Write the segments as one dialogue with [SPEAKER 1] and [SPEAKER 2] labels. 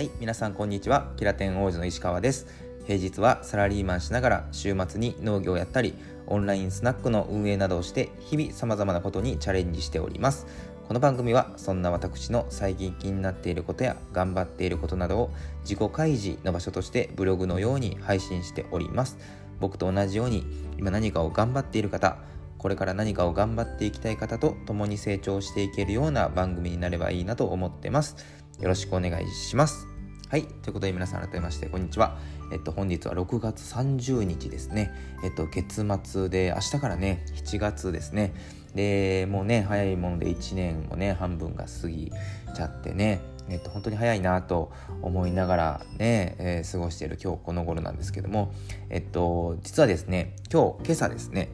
[SPEAKER 1] はい皆さんこんにちは。キラテン王子の石川です。平日はサラリーマンしながら週末に農業をやったりオンラインスナックの運営などをして日々様々なことにチャレンジしております。この番組はそんな私の最近気になっていることや頑張っていることなどを自己開示の場所としてブログのように配信しております。僕と同じように今何かを頑張っている方これから何かを頑張っていきたい方と共に成長していけるような番組になればいいなと思ってます。よろしくお願いします。はい。ということで皆さん改めまして、こんにちは。えっと、本日は6月30日ですね。えっと、月末で、明日からね、7月ですね。で、もうね、早いもので1年もね、半分が過ぎちゃってね、えっと、本当に早いなと思いながらね、えー、過ごしている今日この頃なんですけども、えっと、実はですね、今日、今朝ですね、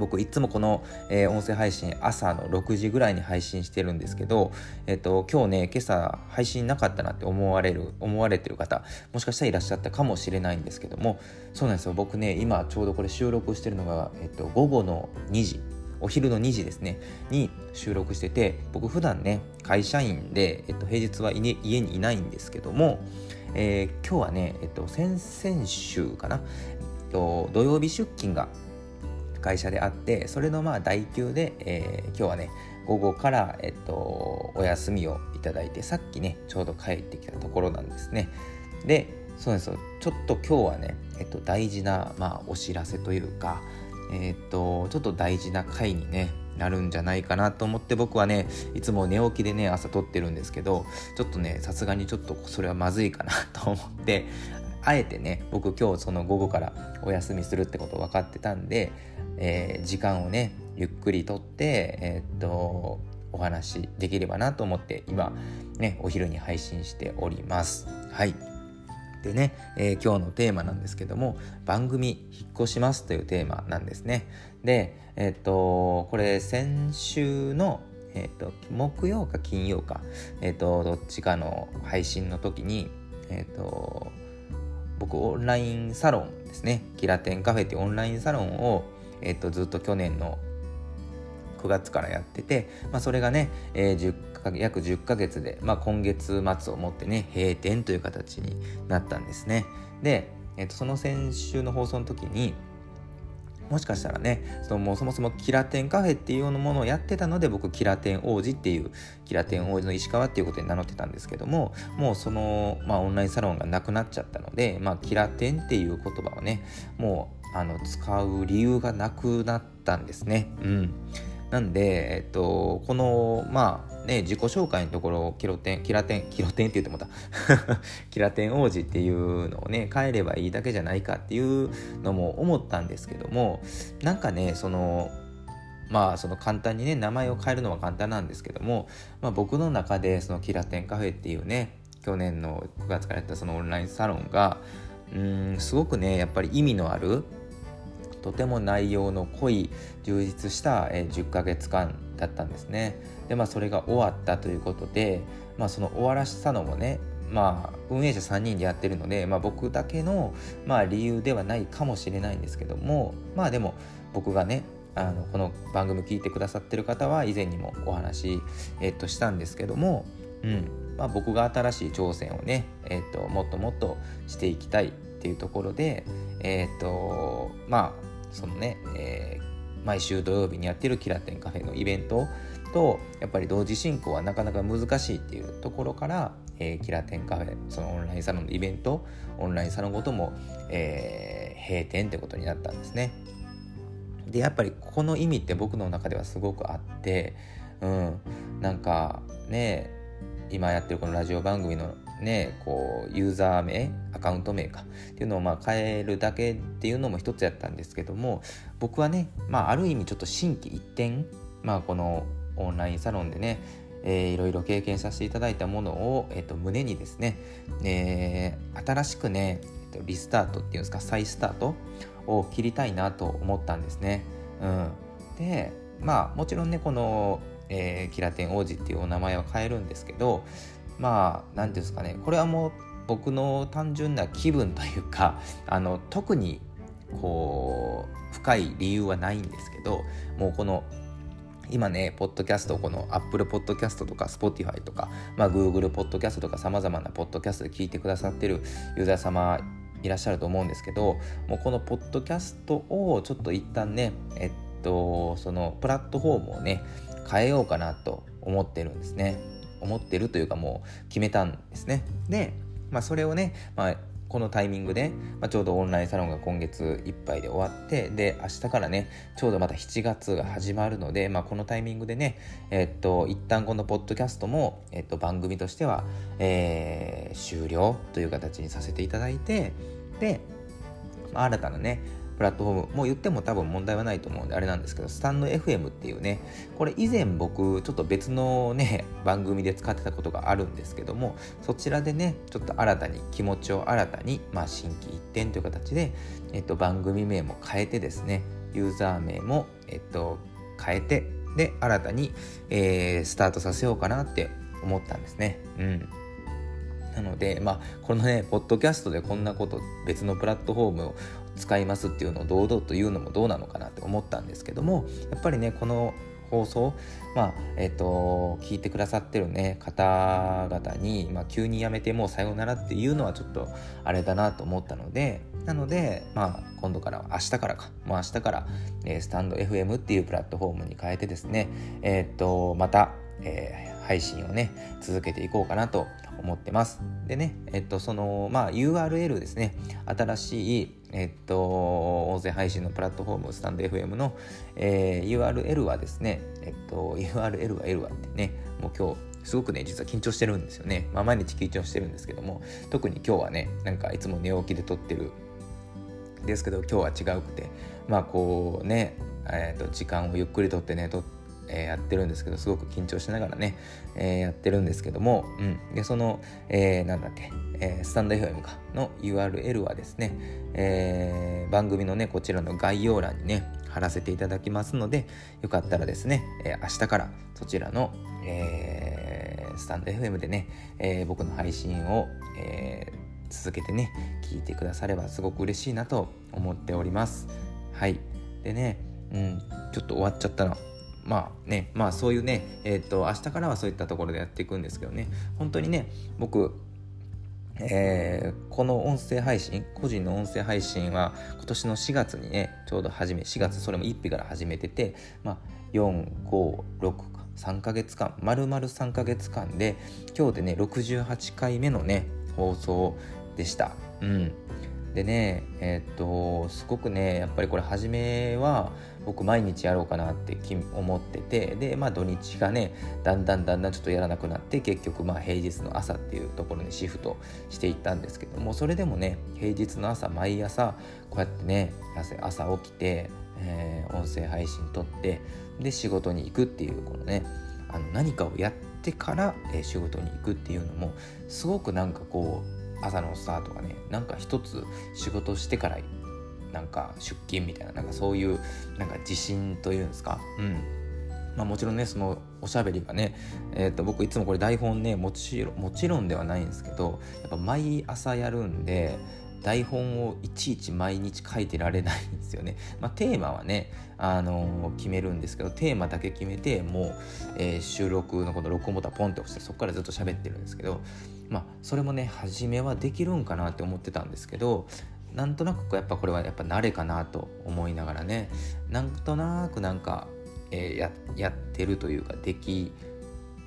[SPEAKER 1] 僕いつもこの、えー、音声配信朝の6時ぐらいに配信してるんですけど、えっと、今日ね、今朝配信なかったなって思われる、思われてる方、もしかしたらいらっしゃったかもしれないんですけども、そうなんですよ。僕ね、今ちょうどこれ収録してるのが、えっと、午後の2時。お昼の2時ですね、に収録してて、僕普段ね、会社員で、えっと、平日は家にいないんですけども、えー、今日はね、えっと、先々週かな、えっと、土曜日出勤が会社であってそれのまあ代休で、えー、今日はね午後から、えっと、お休みをいただいてさっきねちょうど帰ってきたところなんですね。でそうですよ。ちょっと今日はね、えっと、大事な、まあ、お知らせというかえっとちょっと大事な回にねなるんじゃないかなと思って僕はねいつも寝起きでね朝撮ってるんですけどちょっとねさすがにちょっとそれはまずいかなと思ってあえてね僕今日その午後からお休みするってこと分かってたんで、えー、時間をねゆっくりとってえー、っとお話できればなと思って今ねお昼に配信しております。はい。でね、えー、今日のテーマなんですけども番組引っ越しますというテーマなんですね。でえっとこれ先週のえっと木曜か金曜かえっとどっちかの配信の時にえっと僕オンラインサロンですね。キラテンカフェってオンラインサロンを、えっと、ずっと去年の9月からやってて、まあ、それがね、えー、10約10ヶ月で、まあ、今月末をもってね閉店という形になったんですね。で、えっと、その先週の放送の時にもしかしたらねそのもうそもそもキラテンカフェっていうようなものをやってたので僕キラテン王子っていうキラテン王子の石川っていうことに名乗ってたんですけどももうその、まあ、オンラインサロンがなくなっちゃったので、まあ、キラテンっていう言葉をねもうあの使う理由がなくなったんですね。うんなんで、えっと、この、まあ、ね、自己紹介のところ、キロテン、キラテン、キロテンって言ってもた。キラテン王子っていうのをね、変えればいいだけじゃないかっていうのも思ったんですけども、なんかね、その、まあその簡単にね名前を変えるのは簡単なんですけども、まあ、僕の中でそのキラテンカフェっていうね去年の9月からやったそのオンラインサロンがうんすごくねやっぱり意味のあるとても内容の濃い充実した、10ヶ月間だったんですね。でまあそれが終わったということで、まあ、その終わらせたのもねまあ、運営者3人でやってるので、まあ、僕だけの、まあ、理由ではないかもしれないんですけどもまあでも僕がねあのこの番組聞いてくださってる方は以前にもお話、えっと、したんですけども、うんまあ、僕が新しい挑戦をね、えっと、もっともっとしていきたいっていうところで、えっとまあそのね、えー、毎週土曜日にやってるキラテンカフェのイベントとやっぱり同時進行はなかなか難しいっていうところから、えー、キラテンカフェそのオンラインサロンのイベントオンラインサロンごとも、えー、閉店ってことになったんですね。でやっぱりここの意味って僕の中ではすごくあってうんなんかね今やってるこのラジオ番組のねこうユーザー名アカウント名かっていうのをまあ変えるだけっていうのも一つやったんですけども僕はね、まあ、ある意味ちょっと心機一転、まあ、このオンラインサロンでねえー、いろいろ経験させていただいたものを、えーと、胸にですね、えー、新しくね、えーと、リスタートっていうんですか再スタートを切りたいなと思ったんですね。うん、でまあもちろんねこの、えー、キラテン王子っていうお名前は変えるんですけどまあ何ていうんですかねこれはもう僕の単純な気分というか あの特にこう深い理由はないんですけどもうこの今ね、ポッドキャスト、この Apple Podcast とか Spotify とか、まあ、Google Podcast とか様々なポッドキャストで聞いてくださってるユーザー様いらっしゃると思うんですけど、もうこのポッドキャストをちょっと一旦ね、えっと、そのプラットフォームをね、変えようかなと思ってるんですね。思ってるというかもう決めたんですね。で、まあ、それをね、まあ、このタイミングで、まあ、ちょうどオンラインサロンが今月いっぱいで終わってで明日からねちょうどまた7月が始まるので、まあ、このタイミングでねえっと一旦このポッドキャストも、えっと、番組としては、えー、終了という形にさせていただいてで、新たなねプラットフォームもう言っても多分問題はないと思うんであれなんですけどスタンド FM っていうねこれ以前僕ちょっと別のね番組で使ってたことがあるんですけどもそちらでねちょっと新たに気持ちを新たにまあ心機一転という形で、えっと、番組名も変えてですねユーザー名も、えっと、変えてで新たに、えー、スタートさせようかなって思ったんですね。うんなので、まあ、このね、ポッドキャストでこんなこと、別のプラットフォームを使いますっていうのを堂々と言うのもどうなのかなって思ったんですけどもやっぱりねこの放送まあえっ、ー、と聞いてくださってるね方々に、まあ、急にやめてもうさようならっていうのはちょっとあれだなと思ったのでなのでまあ今度から明日からかもう明日から、えー、スタンド FM っていうプラットフォームに変えてですねえっ、ー、とまた、えー、配信をね続けていこうかなと思ってます。でね、えっと、その、まあ、URL ですね、新しい、えっと、音声配信のプラットフォーム、スタンド FM の、えー、URL はですね、えっと、URL は L はってね、もう今日、すごくね、実は緊張してるんですよね。まあ、毎日緊張してるんですけども、特に今日はね、なんかいつも寝起きで撮ってるですけど、今日は違うくて、まあ、こうね、えー、と時間をゆっくりとってね、撮って、えー、やってるんですけどすごく緊張しながらね、えー、やってるんですけども、うん、でその、えー、なんだっけ、えー、スタンド FM かの URL はですね、えー、番組のねこちらの概要欄にね貼らせていただきますのでよかったらですね、えー、明日からそちらの、えー、スタンド FM でね、えー、僕の配信を、えー、続けてね聞いてくださればすごく嬉しいなと思っております。はい。でねうん。ちょっと終わっちゃったな。まあねまあそういうねえっ、ー、と明日からはそういったところでやっていくんですけどね本当にね僕えー、この音声配信個人の音声配信は今年の4月にねちょうど始め4月それも1日から始めてて、まあ、456か3ヶ月間丸々3ヶ月間で今日でね68回目のね放送でした。うんでねえー、っとすごくねやっぱりこれ初めは僕毎日やろうかなって思っててでまあ土日がねだんだんだんだんちょっとやらなくなって結局まあ平日の朝っていうところにシフトしていったんですけどもそれでもね平日の朝毎朝こうやってね朝起きて、えー、音声配信撮ってで仕事に行くっていうこのねあの何かをやってから、えー、仕事に行くっていうのもすごくなんかこう朝のスタートがねなんか一つ仕事してからなんか出勤みたいななんかそういうなんか自信というんですか？うん。まあ、もちろんねそのおしゃべりがね、えー、と僕いつもこれ台本ねもちろんもちろんではないんですけどやっぱ毎朝やるんで台本をいちいち毎日書いてられないんですよね。まあ、テーマはね、あのー、決めるんですけどテーマだけ決めてもう、えー、収録のこの録音ボタンポンって押してそこからずっと喋ってるんですけどまあそれもね初めはできるんかなって思ってたんですけどなんとなくやっぱこれはやっぱ慣れかなと思いながらねなんとなくなんか、えー、ややってるというかでき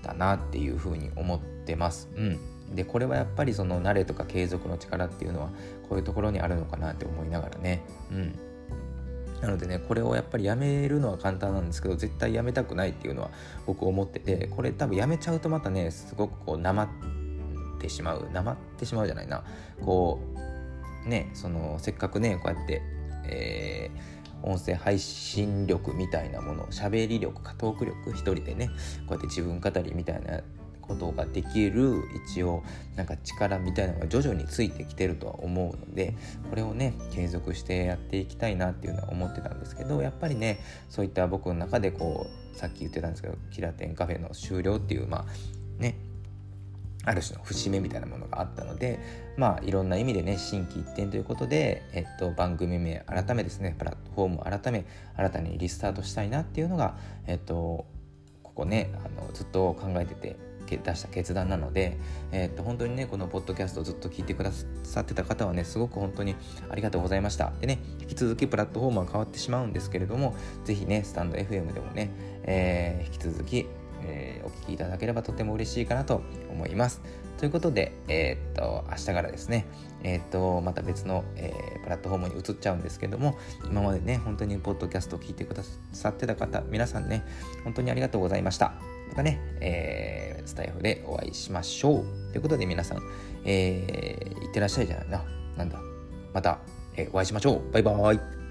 [SPEAKER 1] たなっていうふうに思ってます。うんでこれはやっぱりその慣れとか継続の力っていうのはこういうところにあるのかなって思いながらね。うん。なのでねこれをやっぱりやめるのは簡単なんですけど絶対やめたくないっていうのは僕思っててこれ多分やめちゃうとまたねすごくこうなまってしまう。なまってしまうじゃないな。こうねそのせっかくねこうやって、えー、音声配信力みたいなもの喋り力かトーク力一人でねこうやって自分語りみたいなことができる一応なんか力みたいなのが徐々についてきてるとは思うのでこれをね継続してやっていきたいなっていうのは思ってたんですけどやっぱりねそういった僕の中でこうさっき言ってたんですけどキラテンカフェの終了っていうまあねある種の節目みたいなものがあったのでまあいろんな意味でね心機一転ということで、えっと、番組名改めですねプラットフォームを改め新たにリスタートしたいなっていうのが、えっと、こねあのずっと考えてて出した決断なので、えー、っと本当にねこのポッドキャストをずっと聞いてくださってた方はねすごく本当にありがとうございましたでね引き続きプラットフォームは変わってしまうんですけれども是非ねスタンド FM でもね、えー、引き続きえー、お聞きいただければとても嬉しいかなと思います。ということで、えー、っと、明日からですね、えー、っと、また別の、えー、プラットフォームに移っちゃうんですけども、今までね、本当にポッドキャストを聞いてくださってた方、皆さんね、本当にありがとうございました。またね、えー、スタイフでお会いしましょう。ということで皆さん、えー、いってらっしゃいじゃないな。なんだ。また、えー、お会いしましょう。バイバーイ。